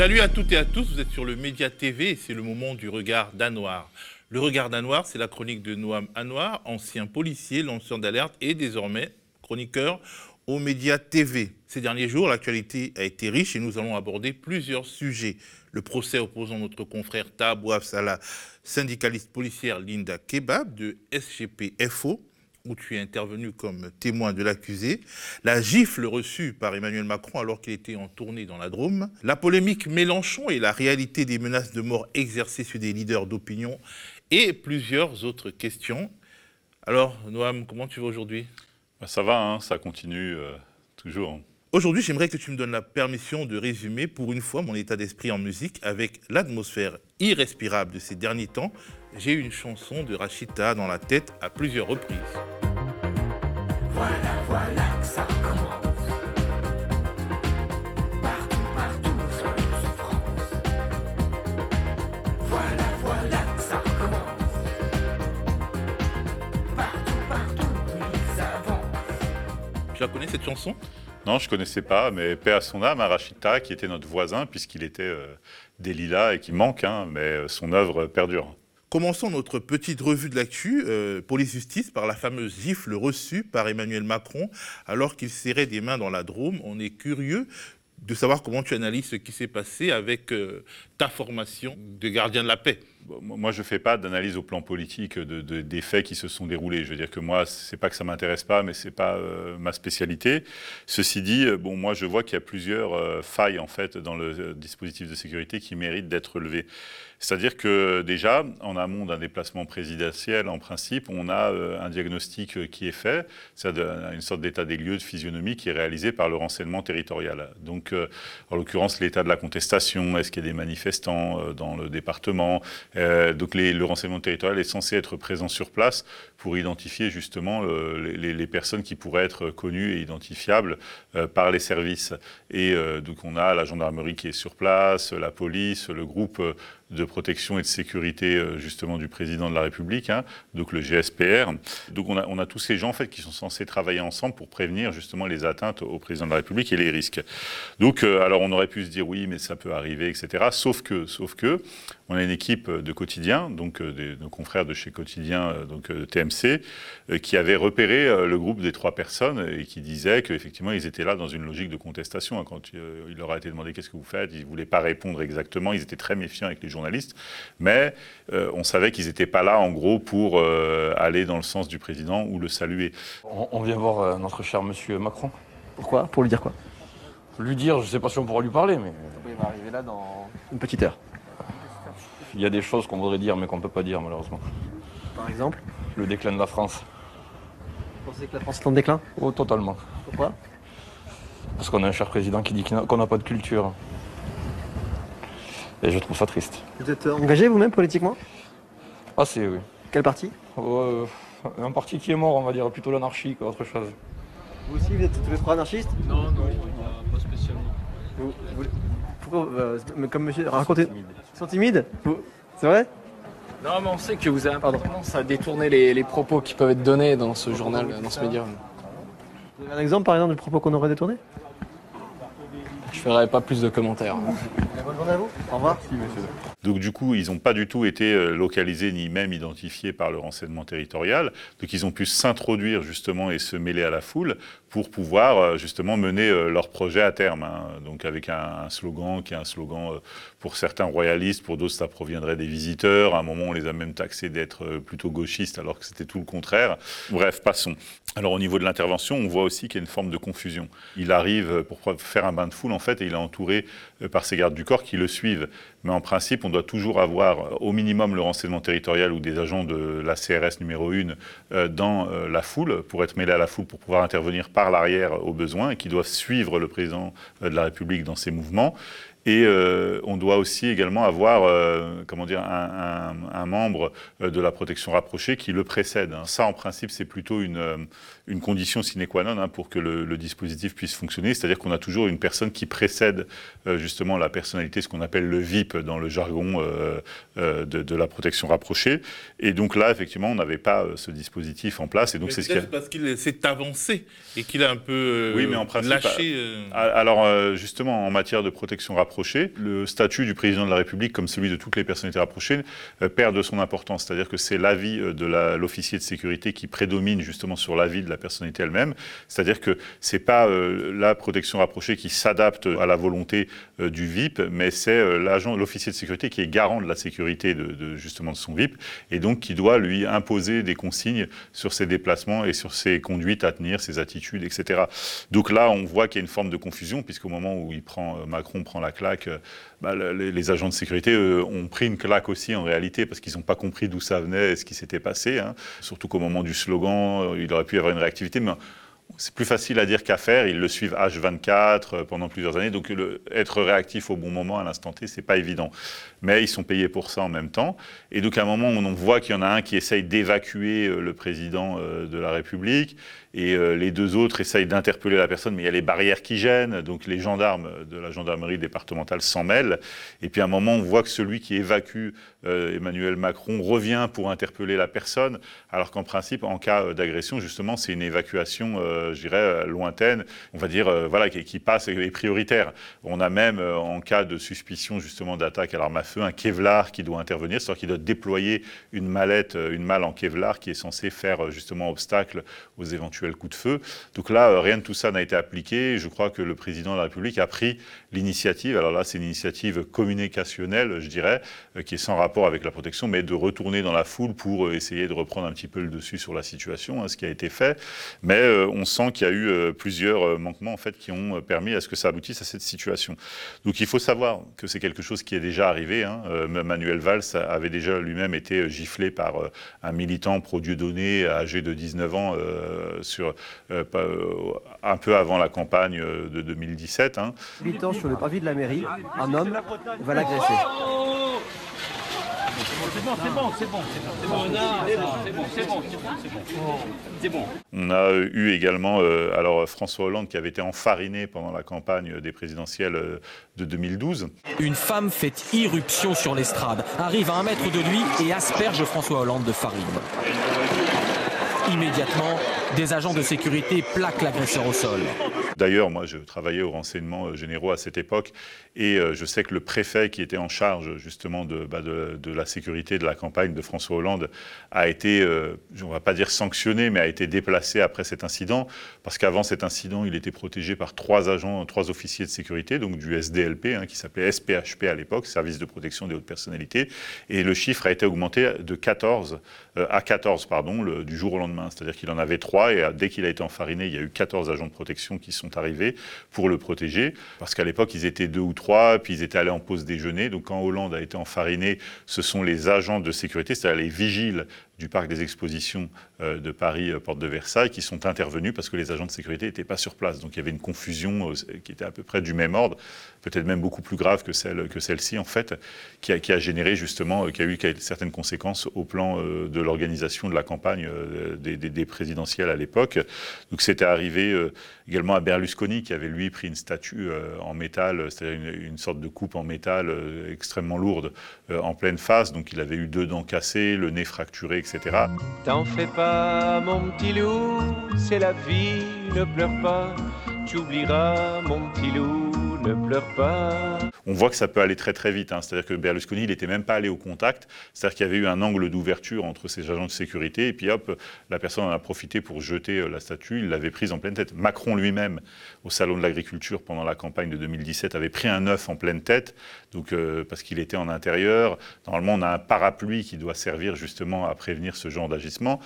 Salut à toutes et à tous, vous êtes sur le Média TV et c'est le moment du regard d'Anoir. Le regard d'Anoir, c'est la chronique de Noam Anwar, ancien policier, lanceur d'alerte et désormais chroniqueur au Média TV. Ces derniers jours, l'actualité a été riche et nous allons aborder plusieurs sujets. Le procès opposant notre confrère Tabouaf à la syndicaliste policière Linda Kebab de SGP-FO, où tu es intervenu comme témoin de l'accusé, la gifle reçue par Emmanuel Macron alors qu'il était en tournée dans la Drôme, la polémique Mélenchon et la réalité des menaces de mort exercées sur des leaders d'opinion et plusieurs autres questions. Alors, Noam, comment tu vas aujourd'hui? Bah, Ça va, hein, ça continue euh, toujours. Aujourd'hui, j'aimerais que tu me donnes la permission de résumer pour une fois mon état d'esprit en musique avec l'atmosphère irrespirable de ces derniers temps. J'ai une chanson de Rachita dans la tête à plusieurs reprises. Voilà, voilà que ça commence. Partout, partout, souffrance. Voilà, voilà que ça recommence. Partout, partout, nous avons. Tu la connais cette chanson? Non, je ne connaissais pas, mais paix à son âme, Arachita, qui était notre voisin, puisqu'il était euh, des Lilas et qui manque, hein, mais euh, son œuvre perdure. Commençons notre petite revue de l'actu, euh, police-justice, par la fameuse gifle reçue par Emmanuel Macron alors qu'il serrait des mains dans la Drôme. On est curieux de savoir comment tu analyses ce qui s'est passé avec ta formation de gardien de la paix moi, je ne fais pas d'analyse au plan politique de, des faits qui se sont déroulés. Je veux dire que moi, c'est pas que ça m'intéresse pas, mais c'est pas euh, ma spécialité. Ceci dit, euh, bon, moi, je vois qu'il y a plusieurs euh, failles en fait dans le dispositif de sécurité qui méritent d'être relevées. C'est-à-dire que déjà, en amont d'un déplacement présidentiel, en principe, on a un diagnostic qui est fait, c'est une sorte d'état des lieux de physionomie qui est réalisé par le renseignement territorial. Donc, en l'occurrence, l'état de la contestation, est-ce qu'il y a des manifestants dans le département euh, donc le renseignement territorial est censé être présent sur place pour identifier justement euh, les, personnes qui pourraient être connues et identifiables euh, par les services. Et donc on a la gendarmerie qui est sur place, la police, le groupe de protection et de sécurité euh, justement du président de la République, hein, donc le GSPR. Donc on a, on a, tous ces gens en fait qui sont censés travailler ensemble pour prévenir justement les atteintes au président de la République et les risques. Donc euh, alors on aurait pu se dire oui mais ça peut arriver etc. Sauf que sauf que on a une équipe de quotidien donc euh, des, nos confrères de chez Quotidien donc TMC qui avait repéré le groupe des trois personnes et qui disait qu'effectivement ils étaient là dans une logique de contestation. Hein. Quand il leur a été demandé qu'est-ce que vous faites, ils voulaient pas répondre exactement. Ils étaient très méfiants avec les journalistes journalistes, mais euh, on savait qu'ils n'étaient pas là, en gros, pour euh, aller dans le sens du président ou le saluer. On, vient voir euh, notre cher monsieur Macron. Pourquoi? Pour lui dire quoi? Lui dire, je ne sais pas si on pourra lui parler, mais... Il va arriver là dans une petite heure. Il y a des choses qu'on voudrait dire, mais qu'on ne peut pas dire, malheureusement. Par exemple? Le déclin de la France. Vous pensez que la France est en déclin? Oh, totalement. Pourquoi? Parce qu'on a un cher président qui dit qu'on n'a pas de culture. Et je trouve ça triste. Vous êtes engagé vous-même politiquement? Ah, c'est oui. Quel parti? Euh, Un parti qui est mort, on va dire, plutôt l'anarchie qu'autre chose. Vous aussi, vous êtes tous les trois anarchistes? Non, non, pas spécialement. pourquoi euh, Comme monsieur, racontez. Ils sont timides? C'est vrai? Non, mais on sait que vous avez tendance à détourner les, les, propos qui peuvent être donnés dans ce journal, dans ce média. Vous avez un exemple, par exemple, de propos qu'on aurait détournés? Je ferai pas plus de commentaires. Bonne journée à vous. Au revoir. Donc du coup, ils n'ont pas du tout été euh, localisés ni même identifiés par le renseignement territorial. Donc ils ont pu s'introduire justement et se mêler à la foule pour pouvoir euh, justement mener euh, leur projet à terme. Hein. Donc avec un, slogan qui est un slogan pour certains royalistes, pour d'autres ça proviendrait des visiteurs. À un moment, on les a même taxés d'être plutôt gauchistes alors que c'était tout le contraire. Bref, passons. Alors au niveau de l'intervention, on voit aussi qu'il y a une forme de confusion. Il arrive pour faire un bain de foule en fait il est entouré par ses gardes du corps qui le suivent. Mais en principe, on doit toujours avoir euh, au minimum le renseignement territorial ou des agents de la CRS numéro 1 euh, dans euh, la foule pour être mêlés à la foule pour pouvoir intervenir par l'arrière au besoin et qui doivent suivre le président de la République dans ses mouvements. Et euh, on doit aussi également avoir euh, comment dire, un, un, membre euh, de la protection rapprochée qui le précède. Hein. Ça, en principe, c'est plutôt une, une, condition sine qua non hein, pour que le, le, dispositif puisse fonctionner. C'est-à-dire qu'on a toujours une personne qui précède justement la personnalité, ce qu'on appelle le VIP dans le jargon de, de, la protection rapprochée. Et donc là, effectivement, on n'avait pas ce dispositif en place. Et donc c'est ce qui parce qu'il s'est avancé et qu'il a un peu oui, mais en principe, lâché. Alors justement, en matière de protection rapprochée, Le statut du président de la République, comme celui de toutes les personnalités rapprochées, euh, perd de son importance. C'est-à-dire que c'est l'avis euh, de l'officier de sécurité qui prédomine justement sur l'avis de la personnalité elle-même. C'est-à-dire que c'est pas euh, la protection rapprochée qui s'adapte à la volonté du VIP, mais c'est l'agent, l'officier de sécurité qui est garant de la sécurité de, justement de son VIP et donc qui doit lui imposer des consignes sur ses déplacements et sur ses conduites à tenir, ses attitudes, etc. Donc là, on voit qu'il y a une forme de confusion puisqu'au moment où il prend, Macron prend la claque, bah, les, agents de sécurité ont pris une claque aussi en réalité parce qu'ils n'ont pas compris d'où ça venait et ce qui s'était passé. Hein. Surtout qu'au moment du slogan, euh, il aurait pu y avoir une réactivité. Mais c'est plus facile à dire qu'à faire. Ils le suivent H24 euh, pendant plusieurs années. Donc être réactif au bon moment, à l'instant T, c'est pas évident. Mais ils sont payés pour ça en même temps. Et donc à un moment, on voit qu'il y en a un qui essaye d'évacuer euh, le président de la République et euh, les deux autres essayent d'interpeller la personne, mais il y a les barrières qui gênent, donc les gendarmes de la gendarmerie départementale s'en mêlent, et puis à un moment on voit que celui qui évacue euh, Emmanuel Macron revient pour interpeller la personne, alors qu'en principe, en cas euh, d'agression, justement, c'est une évacuation, je dirais, lointaine, on va dire, voilà, qui, passe et est prioritaire. On a même, en cas de suspicion justement d'attaque à l'arme à feu, un Kevlar qui doit intervenir, c'est-à-dire qu'il doit déployer une mallette, une malle en Kevlar qui est censée faire justement obstacle aux éventuels coup de feu. Donc là, euh, rien de tout ça n'a été appliqué. Je crois que le président de la République a pris l'initiative, alors là c'est une initiative communicationnelle, je dirais, euh, qui est sans rapport avec la protection, mais de retourner dans la foule pour euh, essayer de reprendre un petit peu le dessus sur la situation, hein, ce qui a été fait. Mais on sent qu'il y a eu plusieurs manquements en fait qui ont permis à ce que ça aboutisse à cette situation. Donc il faut savoir que c'est quelque chose qui est déjà arrivé. Hein. Manuel Valls avait déjà lui-même été giflé par un militant pro-Dieudonné âgé de 19 ans sur, euh, euh, un peu avant la campagne euh, de 2017. Hein. sur le pavé de la mairie, un homme va l'agresser. C'est bon, c'est bon, c'est bon, c'est bon, On a eu également, alors François Hollande qui avait été enfariné pendant la campagne des présidentielles de 2012. Une femme fait irruption sur l'estrade, arrive à un mètre de lui et asperge François Hollande de farine. Immédiatement, des agents de sécurité plaquent l'agresseur au sol. D'ailleurs, moi, je travaillais aux renseignements euh, généraux à cette époque, et euh, je sais que le préfet qui était en charge justement de, bah, la sécurité de la campagne de François Hollande a été, euh, on ne va pas dire sanctionné, mais a été déplacé après cet incident, parce qu'avant cet incident, il était protégé par trois agents, trois officiers de sécurité, donc du SDLP, hein, qui s'appelait SPHP à l'époque, Service de protection des hautes personnalités, et le chiffre a été augmenté de 14 à 14, pardon, du jour au lendemain, c'est-à-dire qu'il en avait trois, et dès qu'il a été enfariné, il y a eu 14 agents de protection qui sont arrivés pour le protéger, parce qu'à l'époque, ils étaient deux ou trois, puis ils étaient allés en pause déjeuner. Donc quand Hollande a été enfariné, ce sont les agents de sécurité, c'est-à-dire les vigiles du parc des expositions euh, de Paris, euh, porte de Versailles, qui sont intervenus parce que les agents de sécurité n'étaient pas sur place. Donc il y avait une confusion euh, qui était à peu près du même ordre, peut-être même beaucoup plus grave que celle que celle-ci en fait, qui a, qui a, généré justement, qui a eu certaines conséquences au plan de l'organisation de la campagne des, des, présidentielles à l'époque. Donc c'était arrivé également à Berlusconi, qui avait lui pris une statue en métal, c'est-à-dire une, une, sorte de coupe en métal extrêmement lourde en pleine face. Donc il avait eu deux dents cassées, le nez fracturé, etc. T'en fais pas, mon petit loup, c'est la vie, ne pleure pas, tu oublieras, mon petit loup, ne pleure pas. On voit que ça peut aller très très vite, hein. c'est-à-dire que Berlusconi, il n'était même pas allé au contact, c'est-à-dire qu'il y avait eu un angle d'ouverture entre ces agents de sécurité, et puis hop, la personne en a profité pour jeter euh, la statue, il l'avait prise en pleine tête. Macron lui-même, au Salon de l'Agriculture pendant la campagne de 2017, avait pris un œuf en pleine tête, donc, euh, parce qu'il était en intérieur. Normalement, on a un parapluie qui doit servir justement à prévenir ce genre d'agissement.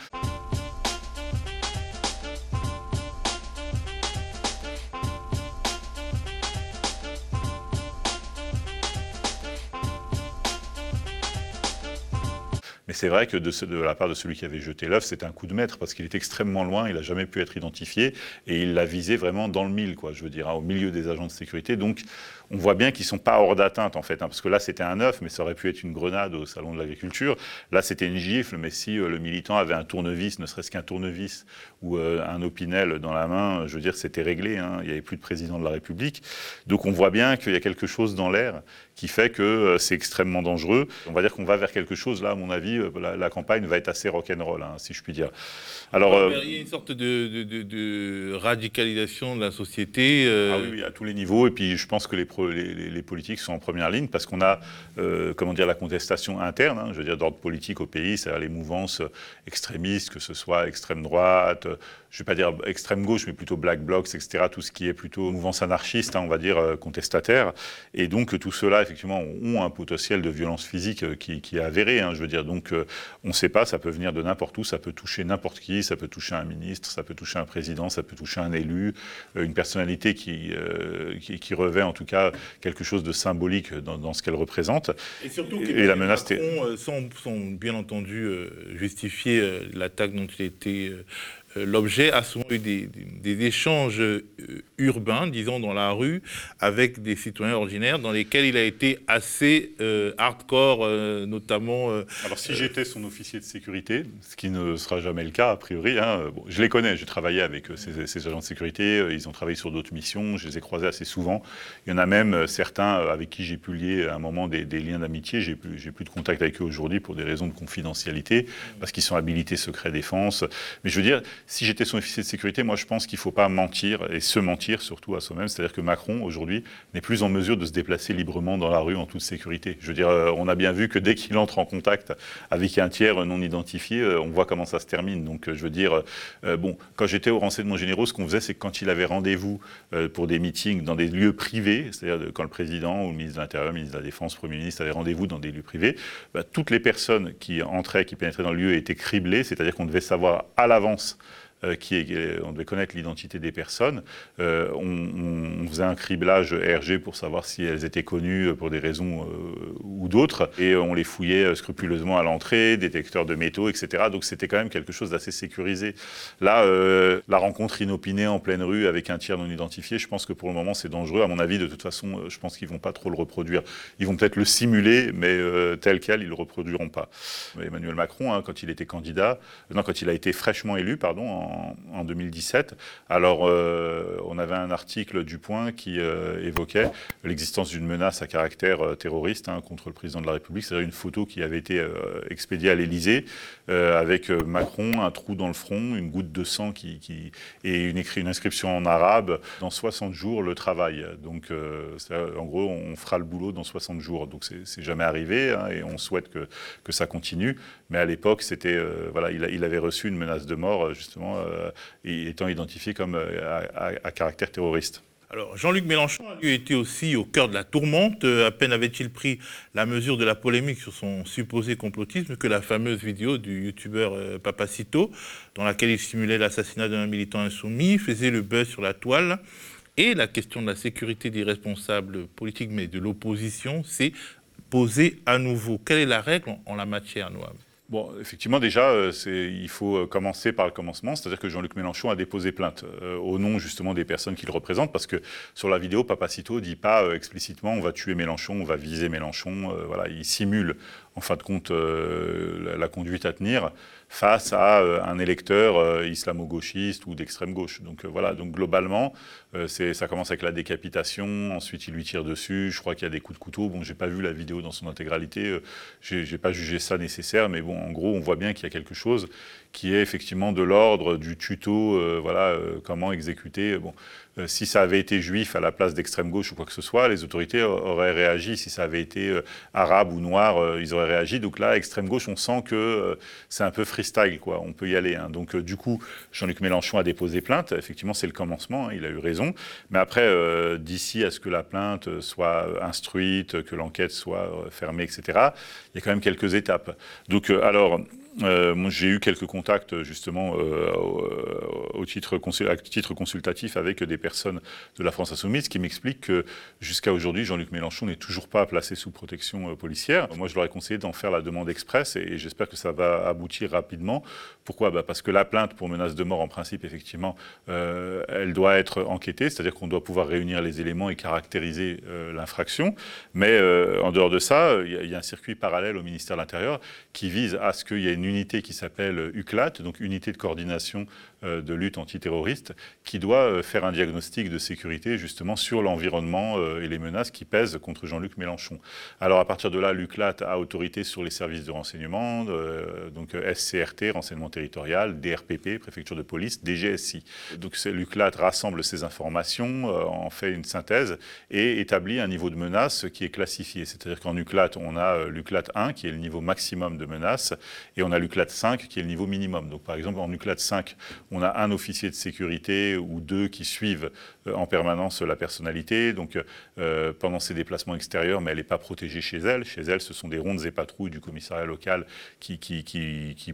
C'est vrai que de, la part de celui qui avait jeté l'œuf, c'était un coup de maître parce qu'il est extrêmement loin, il n'a jamais pu être identifié et il l'a visé vraiment dans le mille, quoi, je veux dire, hein, au milieu des agents de sécurité. Donc on voit bien qu'ils ne sont pas hors d'atteinte en fait, hein, parce que là c'était un œuf, mais ça aurait pu être une grenade au salon de l'agriculture. Là c'était une gifle, mais si euh, le militant avait un tournevis, ne serait-ce qu'un tournevis ou euh, un opinel dans la main, je veux dire c'était réglé. Hein. il n'y avait plus de président de la République. Donc on voit bien qu'il y a quelque chose dans l'air qui fait que euh, c'est extrêmement dangereux. On va dire qu'on va vers quelque chose là, à mon avis, la, la campagne va être assez rock'n'roll, hein, si je puis dire. Alors, Alors, euh, il y a une sorte de, de- de- de radicalisation de la société. euh, Ah oui, oui, à tous les niveaux. Et puis, je pense que les, pro- les, les- les politiques sont en première ligne parce qu'on a, euh, comment dire, la contestation interne, hein, je veux dire, d'ordre politique au pays, c'est-à-dire les mouvances extrémistes, que ce soit extrême droite, je ne vais pas dire extrême gauche, mais plutôt black blocs, etc., tout ce qui est plutôt mouvance anarchiste, hein, on va dire, contestataire. Et donc, tout cela, effectivement, ont un potentiel de violence physique qui, qui est avéré. hein, je veux dire, donc, euh, on ne sait pas, ça peut venir de n'importe où, ça peut toucher n'importe qui, ça peut toucher un ministre, ça peut toucher un président, ça peut toucher un élu, euh, une personnalité qui, euh, qui, qui revêt en tout cas quelque chose de symbolique dans, dans ce qu'elle représente. Et surtout, Et- la menace, Macron, euh, sans, sans bien entendu euh, justifier euh, l'attaque dont il était euh, euh, l'objet, a souvent eu des, des- des échanges euh, urbains, disons dans la rue, avec des citoyens ordinaires, dans lesquels il a été assez euh, hardcore, euh, notamment. euh, Alors si j'étais son officier de sécurité, ce qui ne sera jamais le cas a priori, hein, euh, bon, je les connais, j'ai travaillé avec euh, ces, ces agents de sécurité, euh, ils ont travaillé sur d'autres missions, je les ai croisés assez souvent. Il y en a même euh, certains euh, avec qui j'ai pu lier à un moment des, des liens d'amitié, j'ai plus, plus de contact avec eux aujourd'hui pour des raisons de confidentialité, parce qu'ils sont habilités secret défense. Mais je veux dire, si j'étais son officier de sécurité, moi je pense qu'il ne faut pas mentir, et se mentir surtout à soi-même, c'est-à-dire que Macron aujourd'hui n'est plus en mesure de se déplacer librement dans la rue en toute sécurité. Je veux dire, euh, on a bien vu que dès qu'il entre en contact avec un tiers non identifié, euh, on voit comment ça se termine. Donc, euh, je veux dire, bon, quand j'étais au renseignement généraux, ce qu'on faisait, c'est que quand il avait rendez-vous pour des meetings dans des lieux privés, c'est-à-dire quand le président ou le ministre de l'Intérieur, le ministre de la Défense, le Premier ministre avaient rendez-vous dans des lieux privés, bah, toutes les personnes qui entraient, qui pénétraient dans le lieu étaient criblées, c'est-à-dire qu'on devait savoir à l'avance est, on devait connaître l'identité des personnes. Euh, on, faisait un criblage RG pour savoir si elles étaient connues pour des raisons euh, ou d'autres, et on les fouillait euh, scrupuleusement à l'entrée, détecteurs de métaux, etc. Donc c'était quand même quelque chose d'assez sécurisé. Là, euh, la rencontre inopinée en pleine rue avec un tiers non identifié, je pense que pour le moment c'est dangereux. À mon avis, de toute façon, euh, je pense qu'ils vont pas trop le reproduire. Ils vont peut-être le simuler, mais euh, tel quel, ils le reproduiront pas. Emmanuel Macron, hein, quand il était candidat, non, quand il a été fraîchement élu, pardon, en 2017. Alors, euh, on avait un article du Point qui euh, évoquait l'existence d'une menace à caractère euh, terroriste hein, contre le président de la République. C'est-à-dire une photo qui avait été expédiée à l'Élysée avec Macron, un trou dans le front, une goutte de sang qui, et une, inscription en arabe. Dans 60 jours, le travail. Donc, en gros, on fera le boulot dans 60 jours. Donc, c'est jamais arrivé hein, et on souhaite que, ça continue. Mais à l'époque, c'était voilà, il, avait reçu une menace de mort justement, euh, étant identifié comme euh, à, à- caractère terroriste. Alors, Jean-Luc Mélenchon a lui été aussi au cœur de la tourmente. Euh, À peine avait-il pris la mesure de la polémique sur son supposé complotisme que la fameuse vidéo du youtubeur Papacito, dans laquelle il simulait l'assassinat d'un militant insoumis, faisait le buzz sur la toile. Et la question de la sécurité des responsables politiques, mais de l'opposition, s'est posée à nouveau. Quelle est la règle en la matière, Noam? Bon, effectivement, déjà, euh, il faut euh, commencer par le commencement, c'est-à-dire que Jean-Luc Mélenchon a déposé plainte euh, au nom justement des personnes qu'il représente, parce que sur la vidéo, Papacito dit pas explicitement on va tuer Mélenchon, on va viser Mélenchon. voilà, il simule en fin de compte euh, la, la conduite à tenir face à euh, un électeur euh, islamo-gauchiste ou d'extrême gauche. Donc voilà, donc globalement, ça commence avec la décapitation, ensuite il lui tire dessus, je crois qu'il y a des coups de couteau. Bon, j'ai pas vu la vidéo dans son intégralité, j'ai, pas jugé ça nécessaire, mais bon, en gros, on voit bien qu'il y a quelque chose qui est effectivement de l'ordre du tuto, voilà, comment exécuter. Bon, euh, si ça avait été juif à la place d'extrême gauche ou quoi que ce soit, les autorités auraient réagi. Si ça avait été euh, arabe ou noir, euh, ils auraient réagi. Donc là, extrême gauche, on sent que c'est un peu freestyle, quoi. On peut y aller. hein. Donc du coup, Jean-Luc Mélenchon a déposé plainte. Effectivement, c'est le commencement. hein, il a eu raison. Mais après, d'ici à ce que la plainte soit instruite, que l'enquête soit fermée, etc., il y a quand même quelques étapes. Donc alors. Euh, j'ai eu quelques contacts justement euh, au, titre, à titre consultatif avec des personnes de la France Insoumise qui m'expliquent que jusqu'à aujourd'hui, Jean-Luc Mélenchon n'est toujours pas placé sous protection euh, policière. Moi, je leur ai conseillé d'en faire la demande express et, j'espère que ça va aboutir rapidement. Pourquoi? Bah, Parce que la plainte pour menace de mort, en principe, effectivement, elle doit être enquêtée, c'est-à-dire qu'on doit pouvoir réunir les éléments et caractériser l'infraction. Mais en dehors de ça, il y, y a un circuit parallèle au ministère de l'Intérieur qui vise à ce qu'il y ait une une unité qui s'appelle UCLAT, donc Unité de coordination de lutte antiterroriste, qui doit euh, faire un diagnostic de sécurité justement sur l'environnement euh, et les menaces qui pèsent contre Jean-Luc Mélenchon. Alors à partir de là, l'UCLAT a autorité sur les services de renseignement, donc SCRT, renseignement territorial, DRPP, préfecture de police, DGSI. Donc l'UCLAT rassemble ces informations, en fait une synthèse et établit un niveau de menace qui est classifié. C'est-à-dire qu'en UCLAT, on a l'UCLAT 1 qui est le niveau maximum de menace et on a l'UCLAT 5 qui est le niveau minimum. Donc par exemple en UCLAT 5, on a un officier de sécurité ou deux qui suivent euh, en permanence la personnalité, donc euh, pendant ses déplacements extérieurs, mais elle n'est pas protégée chez elle. Chez elle, ce sont des rondes et patrouilles du commissariat local qui,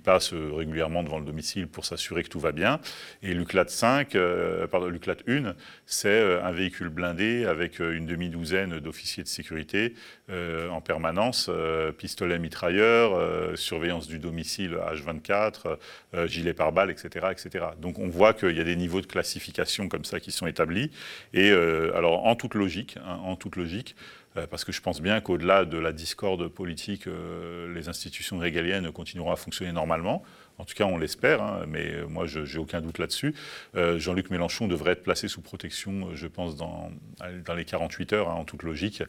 passent régulièrement devant le domicile pour s'assurer que tout va bien. Et l'UCLAT 5, euh, pardon, l'UCLAT 1, c'est un véhicule blindé avec une demi-douzaine d'officiers de sécurité en permanence, pistolet mitrailleur, surveillance du domicile H24, gilet pare-balles, etc., etc. Donc on voit qu'il y a des niveaux de classification comme ça qui sont établis. Et euh, alors en toute logique, hein, euh, parce que je pense bien qu'au-delà de la discorde politique, euh, les institutions régaliennes continueront à fonctionner normalement. En tout cas, on l'espère, hein, mais moi, je n'ai aucun doute là-dessus. Jean-Luc Mélenchon devrait être placé sous protection, je pense, dans, dans les 48 heures, hein, en toute logique.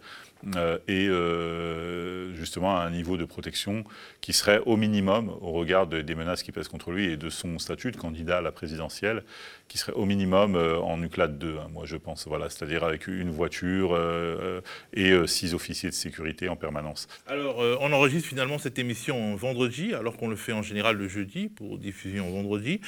Euh, et euh, justement à un niveau de protection qui serait au minimum, au regard des menaces qui pèsent contre lui et de son statut de candidat à la présidentielle, qui serait au minimum euh, en UCLAT 2, hein, moi je pense, voilà, c'est-à-dire avec une voiture et six officiers de sécurité en permanence. Alors, on enregistre finalement cette émission vendredi, alors qu'on le fait en général le jeudi pour diffusion vendredi.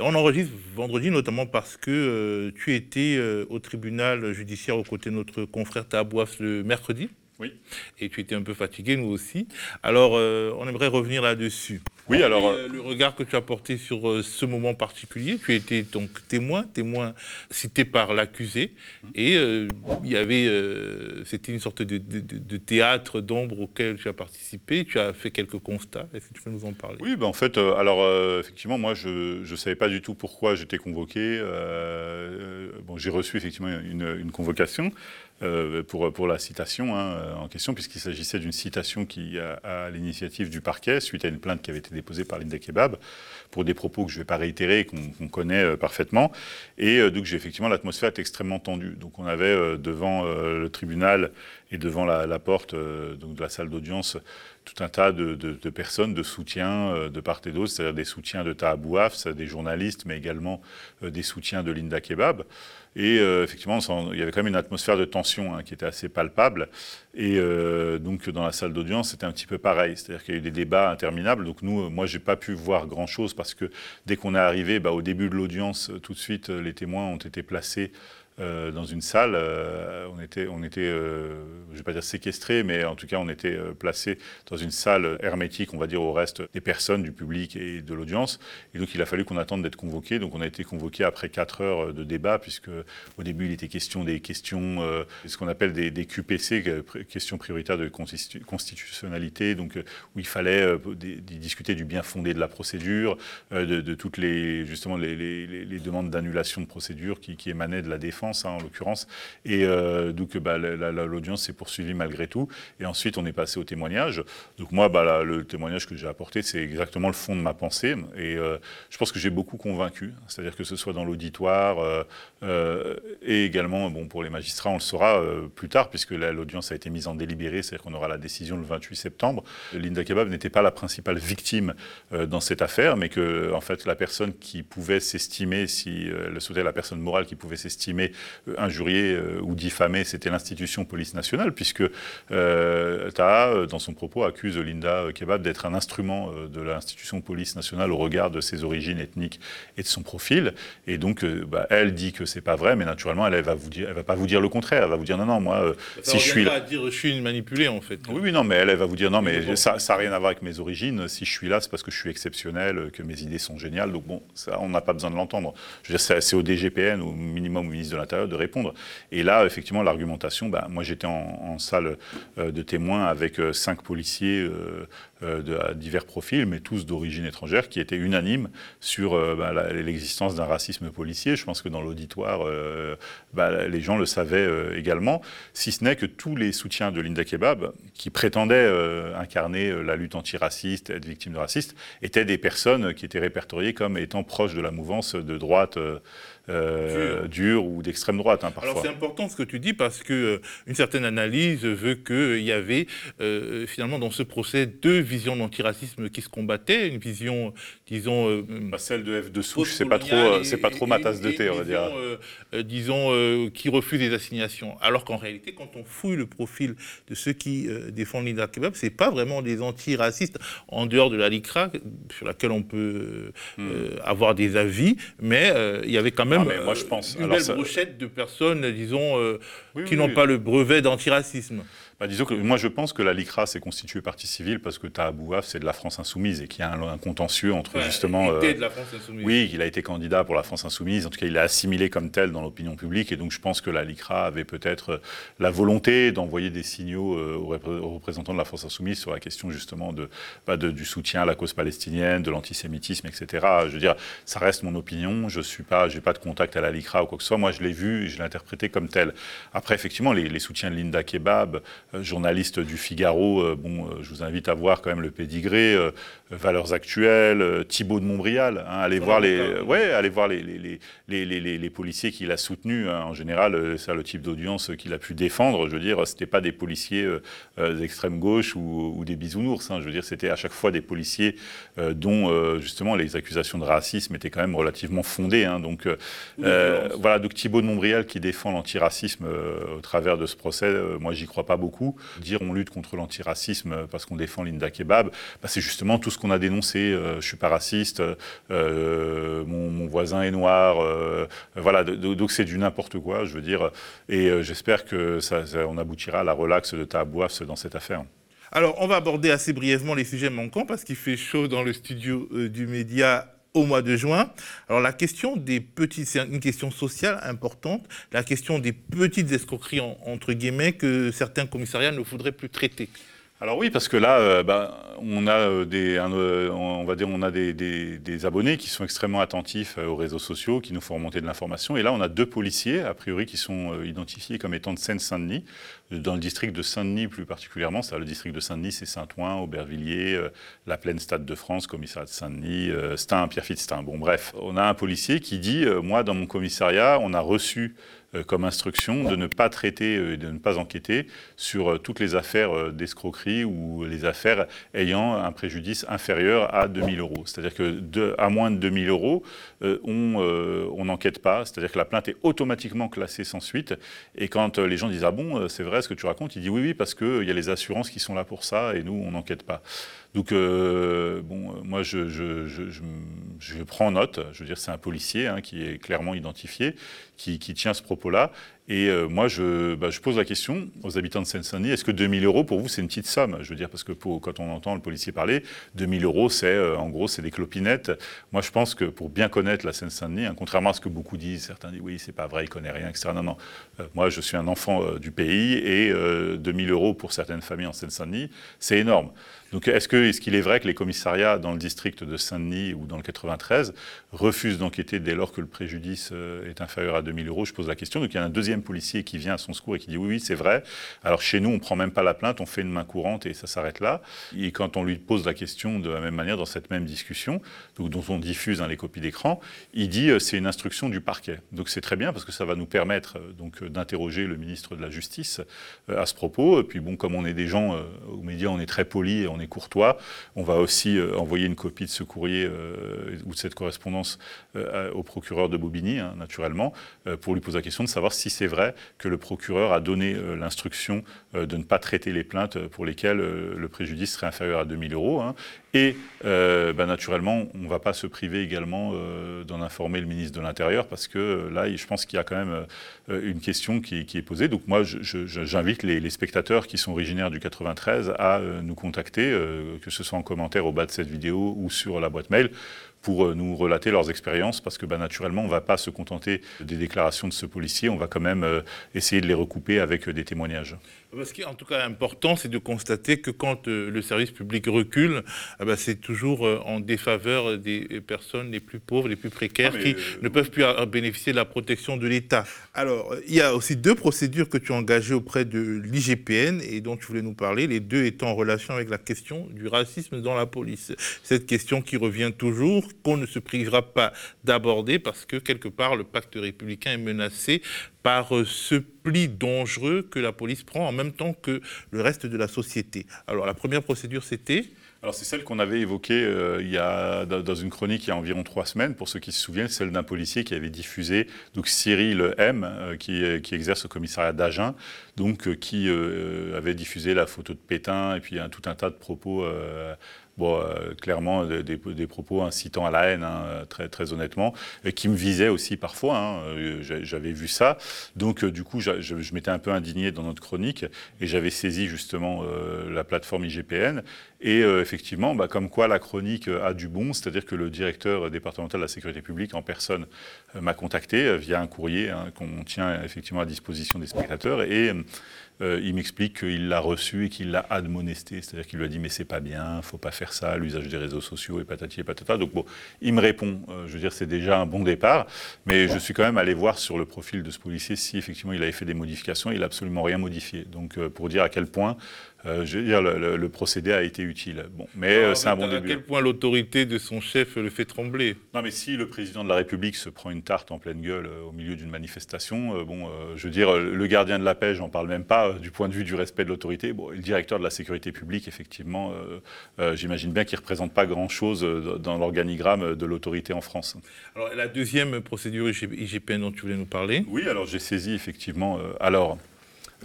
On enregistre vendredi notamment parce que euh, tu étais euh, au tribunal judiciaire aux côtés de notre confrère Tabouaf le mercredi. Oui. Et tu étais un peu fatigué, nous aussi. Alors, euh, on aimerait revenir là-dessus. Oui, alors. le regard que tu as porté sur ce moment particulier, tu étais donc témoin, témoin cité par l'accusé. Et il y avait. C'était une sorte de, de théâtre d'ombre auquel tu as participé. Tu as fait quelques constats. Est-ce que tu peux nous en parler? Oui, ben en fait, alors, effectivement, moi, je ne savais pas du tout pourquoi j'étais convoqué. bon, j'ai reçu effectivement une, une convocation. Euh, pour, la citation hein, en question, puisqu'il s'agissait d'une citation qui, a, à l'initiative du parquet, suite à une plainte qui avait été déposée par Linda Kebab, pour des propos que je ne vais pas réitérer, qu'on connaît euh, parfaitement. Et euh, donc, effectivement, l'atmosphère est extrêmement tendue. Donc, on avait devant le tribunal et devant la, porte donc de la salle d'audience tout un tas de, personnes de soutien de part et d'autre, c'est-à-dire des soutiens de Tahabouaf, des journalistes, mais également des soutiens de Linda Kebab. Et euh, effectivement, il y avait quand même une atmosphère de tension hein, qui était assez palpable. Et euh, donc, dans la salle d'audience, c'était un petit peu pareil. C'est-à-dire qu'il y a eu des débats interminables. Donc, nous, moi, j'ai pas pu voir grand-chose parce que dès qu'on est arrivé, bah, au début de l'audience, tout de suite, les témoins ont été placés euh, dans une salle. Euh, on était, on était euh, je ne vais pas dire séquestrés, mais en tout cas, on était placés dans une salle hermétique, on va dire, au reste des personnes, du public et de l'audience. Et donc, il a fallu qu'on attende d'être convoqués. Donc, on a été convoqués après 4 heures de débat, puisque au début, il était question des questions, ce qu'on appelle des, QPC, questions prioritaires de constitutionnalité, donc où il fallait discuter du bien fondé de la procédure, de, toutes les, justement, les, demandes d'annulation de procédure qui émanaient de la défense Hein, en l'occurrence. Et euh, donc bah, l'audience s'est poursuivie malgré tout. Et ensuite, on est passé au témoignage. Donc moi, bah, le témoignage que j'ai apporté, c'est exactement le fond de ma pensée. Et euh, je pense que j'ai beaucoup convaincu. C'est-à-dire que ce soit dans l'auditoire euh, et également, bon, pour les magistrats, on le saura plus tard, puisque l'audience a été mise en délibéré, c'est-à-dire qu'on aura la décision le 28 septembre. Linda Kebab n'était pas la principale victime dans cette affaire, mais que en fait, la personne qui pouvait s'estimer, si elle souhaitait la personne morale qui pouvait s'estimer injurier euh, ou diffamer, c'était l'institution police nationale, puisque euh, Taha, dans son propos, accuse Linda Kebab d'être un instrument de l'institution police nationale au regard de ses origines ethniques et de son profil. Et donc, bah, elle dit que c'est pas vrai, mais naturellement, elle, va vous dire, elle va pas vous dire le contraire. Elle va vous dire non, non, moi, si je suis là, dire je suis manipulée en fait. Oui, oui, non, mais elle, elle va vous dire non, mais ça, n'a rien à voir avec mes origines. Si je suis là, c'est parce que je suis exceptionnel, que mes idées sont géniales. Donc bon, ça, on n'a pas besoin de l'entendre. Je veux dire, c'est au DGPN, au minimum au ministre de l'Intérieur de répondre. Et là, effectivement, l'argumentation, bah, moi j'étais en, salle de témoins avec cinq policiers de divers profils, mais tous d'origine étrangère, qui étaient unanimes sur bah, l'existence d'un racisme policier. Je pense que dans l'auditoire, bah, les gens le savaient également, si ce n'est que tous les soutiens de Linda Kebab, qui prétendaient incarner la lutte antiraciste, être victime de racistes, étaient des personnes qui étaient répertoriées comme étant proches de la mouvance de droite euh, euh, dure ou d'extrême droite hein, parfois. Alors c'est important ce que tu dis parce que euh, une certaine analyse veut qu'il y avait finalement dans ce procès deux visions d'antiracisme qui se combattaient, une vision disons bah, celle de F de Souche, c'est pas trop c'est pas trop ma tasse de thé on va dire. disons qui refuse les assignations. Alors qu'en réalité quand on fouille le profil de ceux qui défendent Linda Kebab, c'est pas vraiment des antiracistes en dehors de la LICRA sur laquelle on peut hmm. avoir des avis, mais il y avait quand même ah, mais moi, je pense. une belle brochette de personnes, disons, euh, qui n'ont pas le brevet d'antiracisme. Bah, disons que moi je pense que la LICRA s'est constituée partie civile parce que Tahabouaf c'est de la France insoumise et qu'il y a un, contentieux entre justement. Il était de la France insoumise. Oui, il a été candidat pour la France insoumise. En tout cas, il est assimilé comme tel dans l'opinion publique et donc je pense que la LICRA avait peut-être euh, la volonté d'envoyer des signaux euh, aux, représentants de la France insoumise sur la question justement de, bah, de du soutien à la cause palestinienne, de l'antisémitisme, etc. Je veux dire, ça reste mon opinion. Je suis pas, j'ai pas de contact à la LICRA ou quoi que ce soit. Moi, je l'ai vu, et je l'ai interprété comme tel. Après, effectivement, les, les soutiens de Linda Kebab euh, journaliste du Figaro, euh, bon, euh, je vous invite à voir quand même le pédigré, Valeurs Actuelles, Thibault de Montbrial, hein, allez, voir les, ouais, allez voir les, les, les, les policiers qu'il a soutenus. Hein. en général, c'est le type d'audience qu'il a pu défendre. Je veux dire, c'était pas des policiers d'extrême gauche ou, des bisounours. Hein. je veux dire, c'était à chaque fois des policiers dont justement les accusations de racisme étaient quand même relativement fondées. Hein. donc voilà, donc Thibault de Montbrial qui défend l'antiracisme au travers de ce procès, moi j'y crois pas beaucoup. Dire on lutte contre l'antiracisme parce qu'on défend Linda Kebab, bah, c'est justement tout ce qu'on a dénoncé. Euh, je suis pas raciste, euh, mon, voisin est noir, euh, voilà. Donc c'est du n'importe quoi, je veux dire. Et j'espère que ça, on aboutira à la relaxe de Tahabouaf dans cette affaire. Alors, on va aborder assez brièvement les sujets manquants parce qu'il fait chaud dans le studio du média au mois de juin. Alors la question des petites, c'est une question sociale importante, la question des petites escroqueries entre guillemets que certains commissariats ne voudraient plus traiter. Alors oui, parce que là, euh, bah, on a euh, des, euh, on va dire, on a des, abonnés qui sont extrêmement attentifs aux réseaux sociaux, qui nous font remonter de l'information. Et là, on a deux policiers, a priori, qui sont identifiés comme étant de Seine-Saint-Denis, dans le district de Saint-Denis plus particulièrement. C'est le district de Saint-Denis, c'est Saint-Ouen, Aubervilliers, la plaine Stade de France, commissariat de Saint-Denis, Stein, Pierrefitte Stein. Bon, bref, on a un policier qui dit, moi, dans mon commissariat, on a reçu comme instruction de ne pas traiter et de ne pas enquêter sur euh, toutes les affaires euh, d'escroquerie ou les affaires ayant un préjudice inférieur à 2000 euros. C'est-à-dire que à moins de 2000 euros, on n'enquête pas. C'est-à-dire que la plainte est automatiquement classée sans suite. Et quand les gens disent ah bon, c'est vrai ce que tu racontes, il dit oui oui parce qu'il y a les assurances qui sont là pour ça et nous on n'enquête pas. Donc, bon, moi, je, prends note. Je veux dire, c'est un policier hein, qui est clairement identifié, qui, tient ce propos-là. Et euh, moi, je, bah, je, pose la question aux habitants de Seine-Saint-Denis, est-ce que 2000 euros, pour vous, c'est une petite somme? Je veux dire, parce que quand on entend le policier parler, 2000 euros, c'est euh, en gros, c'est des clopinettes. Moi, je pense que pour bien connaître la Seine-Saint-Denis, hein, contrairement à ce que beaucoup disent, certains disent, oui, c'est pas vrai, il connaît rien, etc. Non, non. Euh, moi, je suis un enfant du pays et 2000 euros pour certaines familles en Seine-Saint-Denis, c'est énorme. Donc, est-ce qu'il est, vrai que les commissariats dans le district de Saint-Denis ou dans le 93 refusent d'enquêter dès lors que le préjudice est inférieur à 2000 euros? Je pose la question. Donc, il y a un deuxième policier qui vient son secours et qui dit oui, oui, c'est vrai. Alors chez nous, on prend même pas la plainte, on fait une main courante et ça s'arrête là. Et quand on lui pose la question de la même manière dans cette même discussion, donc, dont on diffuse hein, les copies d'écran, il dit euh, c'est une instruction du parquet. Donc c'est très bien parce que ça va nous permettre euh, donc euh, d'interroger le ministre de la Justice à ce propos. Puis bon, comme on est des gens aux médias, on est très polis on est courtois, on va aussi envoyer une copie de ce courrier ou de cette correspondance au procureur de Bobigny, hein, naturellement, pour lui poser la question de savoir si c'est vrai que le procureur a donné euh, l'instruction euh, de ne pas traiter les plaintes pour lesquelles euh, le préjudice serait inférieur à 2000 euros. Hein. Et bah, naturellement, on ne va pas se priver également d'en informer le ministre de l'Intérieur parce que là, je pense qu'il y a quand même une question qui, est posée. Donc moi, j'invite les, spectateurs qui sont originaires du 93 à nous contacter, que ce soit en commentaire au bas de cette vidéo ou sur la boîte mail, pour euh, nous relater leurs expériences, parce que bah, naturellement, on ne va pas se contenter des déclarations de ce policier, on va quand même euh, essayer de les recouper avec euh, des témoignages. Ce qui est en tout cas important, c'est de constater que quand le service public recule, ah bah, c'est toujours en défaveur des personnes les plus pauvres, les plus précaires, Ah, qui euh, ne peuvent plus bénéficier de la protection de l'État. Alors, il y a aussi deux procédures que tu as engagées auprès de l'IGPN et dont tu voulais nous parler, les deux étant en relation avec la question du racisme dans la police. Cette question qui revient toujours, qu'on ne se privera pas d'aborder parce que quelque part le pacte républicain est menacé par euh, ce pli dangereux que la police prend en même temps que le reste de la société. Alors la première procédure c'était Alors c'est celle qu'on avait évoquée euh, il y a, dans une chronique il y a environ trois semaines, pour ceux qui se souviennent, celle d'un policier qui avait diffusé, donc Cyril M, euh, qui, qui exerce au commissariat d'Agen, donc qui avait diffusé la photo de Pétain et puis un, tout un tas de propos. Bon, euh, clairement, des, propos incitant à la haine, hein, très, très honnêtement, et qui me visaient aussi parfois. hein, euh, j'a- j'avais vu ça. Donc, euh, du coup, je, m'étais un peu indigné dans notre chronique et j'avais saisi justement la plateforme IGPN. Et effectivement, bah, comme quoi la chronique a du bon, c'est-à-dire que le directeur départemental de la sécurité publique en personne m'a contacté via un courrier hein, qu'on tient effectivement à disposition des spectateurs. Et il m'explique qu'il l'a reçu et qu'il l'a admonesté, c'est-à-dire qu'il lui a dit mais c'est pas bien, faut pas faire ça, l'usage des réseaux sociaux et patati et patata. Donc bon, il me répond, euh, je veux dire c'est déjà un bon départ, mais je suis quand même allé voir sur le profil de ce policier si effectivement il avait fait des modifications, il n'a absolument rien modifié. Donc euh, pour dire à quel point, euh, je veux dire le, le- le procédé a été utile. Bon, mais euh, c'est un bon à début. quel point l'autorité de son chef le fait trembler. Non, mais si le président de la République se prend une tarte en pleine gueule euh, au milieu d'une manifestation, bon, je veux dire, le gardien de la paix, j'en parle même pas, du point de vue du respect de l'autorité. Bon, le directeur de la sécurité publique, effectivement, j'imagine bien qu'il représente pas grand-chose dans l'organigramme de l'autorité en France. Alors la deuxième procédure IGPN dont tu voulais nous parler. Oui, alors j'ai saisi effectivement. alors.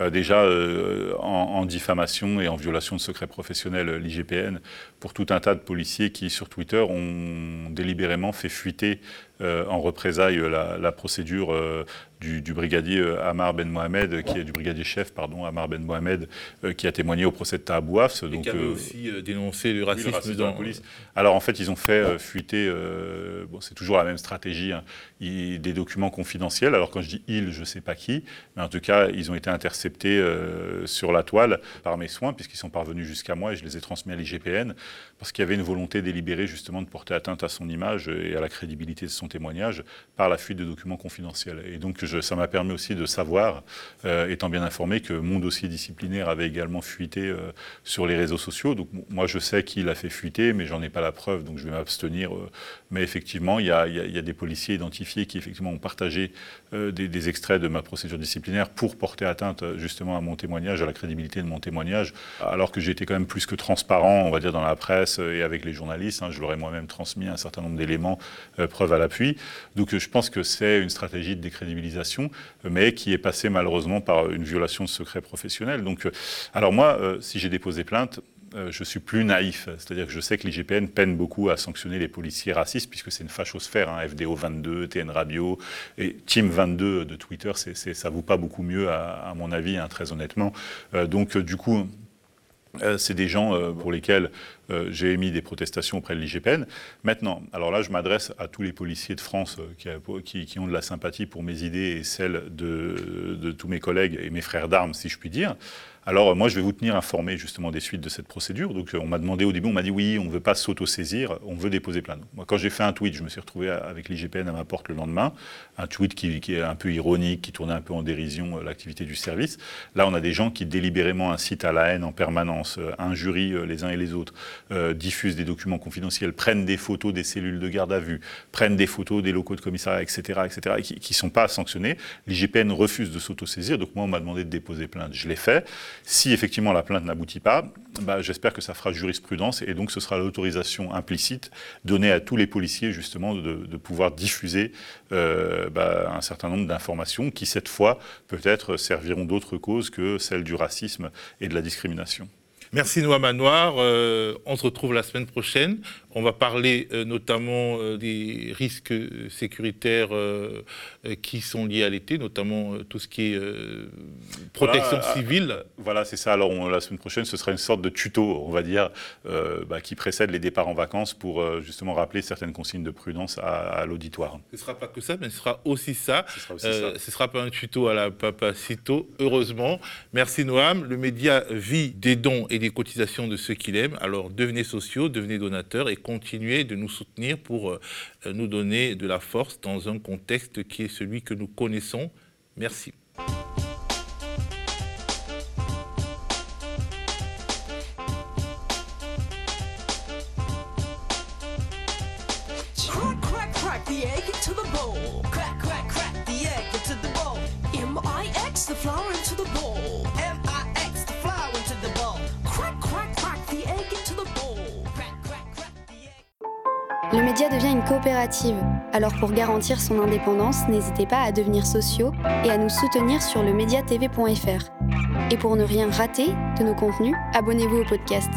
Euh, déjà euh, en, diffamation et en violation de secret professionnel, euh, l'IGPN, pour tout un tas de policiers qui, sur Twitter, ont délibérément fait fuiter euh, en représailles euh, la, la procédure euh, du, du brigadier euh, Amar Ben Mohamed, qui est du brigadier chef, pardon, Amar Ben Mohamed, qui a témoigné au procès de Tahabouaf. Et qui avait aussi dénoncé le oui, racisme, le racisme dans dans la police. Alors en fait, ils ont fait fuiter, bon, c'est toujours la même stratégie, hein, des documents confidentiels. Alors quand je dis ils, je ne sais pas qui, mais en tout cas, ils ont été interceptés sur la toile par mes soins, puisqu'ils sont parvenus jusqu'à moi et je les ai transmis à l'IGPN, parce qu'il y avait une volonté délibérée justement de porter atteinte à son image et à la crédibilité de son témoignage par la fuite de documents confidentiels. Et donc ça m'a permis aussi de savoir, euh, étant bien informé, que mon dossier disciplinaire avait également fuité euh, sur les réseaux sociaux. Donc moi je sais qui l'a fait fuiter, mais j'en ai pas la preuve, donc je vais m'abstenir. euh. mais effectivement, il y a, des policiers identifiés qui effectivement ont partagé des, des extraits de ma procédure disciplinaire pour porter atteinte justement à mon témoignage, à la crédibilité de mon témoignage, alors que été quand même plus que transparent, on va dire, dans la presse et avec les journalistes. hein. je leur ai moi-même transmis un certain nombre d'éléments, euh, preuve à l'appui. Donc euh, je pense que c'est une stratégie de décrédibilisation, euh, mais qui est passée malheureusement par une violation de secret professionnel. Donc, euh, alors moi, si j'ai déposé plainte, je suis plus naïf. C'est-à-dire que je sais que l'IGPN peine beaucoup à sanctionner les policiers racistes, puisque c'est une fachosphère, hein, FDO 22, TN Radio et Team 22 de Twitter, c'est, c'est- ça vaut pas beaucoup mieux, à, mon avis, hein, très honnêtement. Donc, du coup, c'est des gens euh, pour lesquels euh, j'ai émis des protestations auprès de l'IGPN. Maintenant, alors là, je m'adresse à tous les policiers de France euh, qui ont de la sympathie pour mes idées et celles de, de tous mes collègues et mes frères d'armes, si je puis dire. Alors, euh, moi, je vais vous tenir informé justement des suites de cette procédure. Donc, euh, on m'a demandé au début, on m'a dit oui, on ne veut pas s'auto-saisir, on veut déposer plainte. Moi, quand j'ai fait un tweet, je me suis retrouvé avec l'IGPN à ma porte le lendemain. Un tweet qui, est un peu ironique, qui tournait un peu en dérision euh, l'activité du service. Là, on a des gens qui délibérément incitent à la haine en permanence, injurient les uns et les autres, diffusent des documents confidentiels, prennent des photos des cellules de garde à vue, prennent des photos des locaux de commissariat, etc., etc., et qui ne sont pas sanctionnés. L'IGPN refuse de s'autosaisir, donc moi, on m'a demandé de déposer plainte. Je l'ai fait. Si effectivement la plainte n'aboutit pas, bah, j'espère que ça fera jurisprudence et donc ce sera l'autorisation implicite donnée à tous les policiers justement de, pouvoir diffuser euh, bah, un certain nombre d'informations qui cette fois peut-être serviront d'autres causes que celles du racisme et de la discrimination. Merci Noam Manoir. Euh, on se retrouve la semaine prochaine. On va parler euh, notamment euh, des risques sécuritaires qui sont liés à l'été, notamment tout ce qui est protection civile. Voilà, c'est ça. Alors la semaine prochaine, ce sera une sorte de tuto, on va dire, bah, qui précède les départs en vacances pour justement rappeler certaines consignes de prudence à, l'auditoire. Ce ne sera pas que ça, mais ce sera aussi ça. Ce ne sera pas un tuto à la Papacito, heureusement. Merci Noam. Le média vit des dons et des cotisations de ceux qu'il aime. Alors devenez sociaux, devenez donateurs et continuez de nous soutenir pour euh, nous donner de la force dans un contexte qui est celui que nous connaissons. Merci. Alors pour garantir son indépendance, n'hésitez pas à devenir sociaux et à nous soutenir sur le mediatv.fr. Et pour ne rien rater de nos contenus, abonnez-vous au podcast.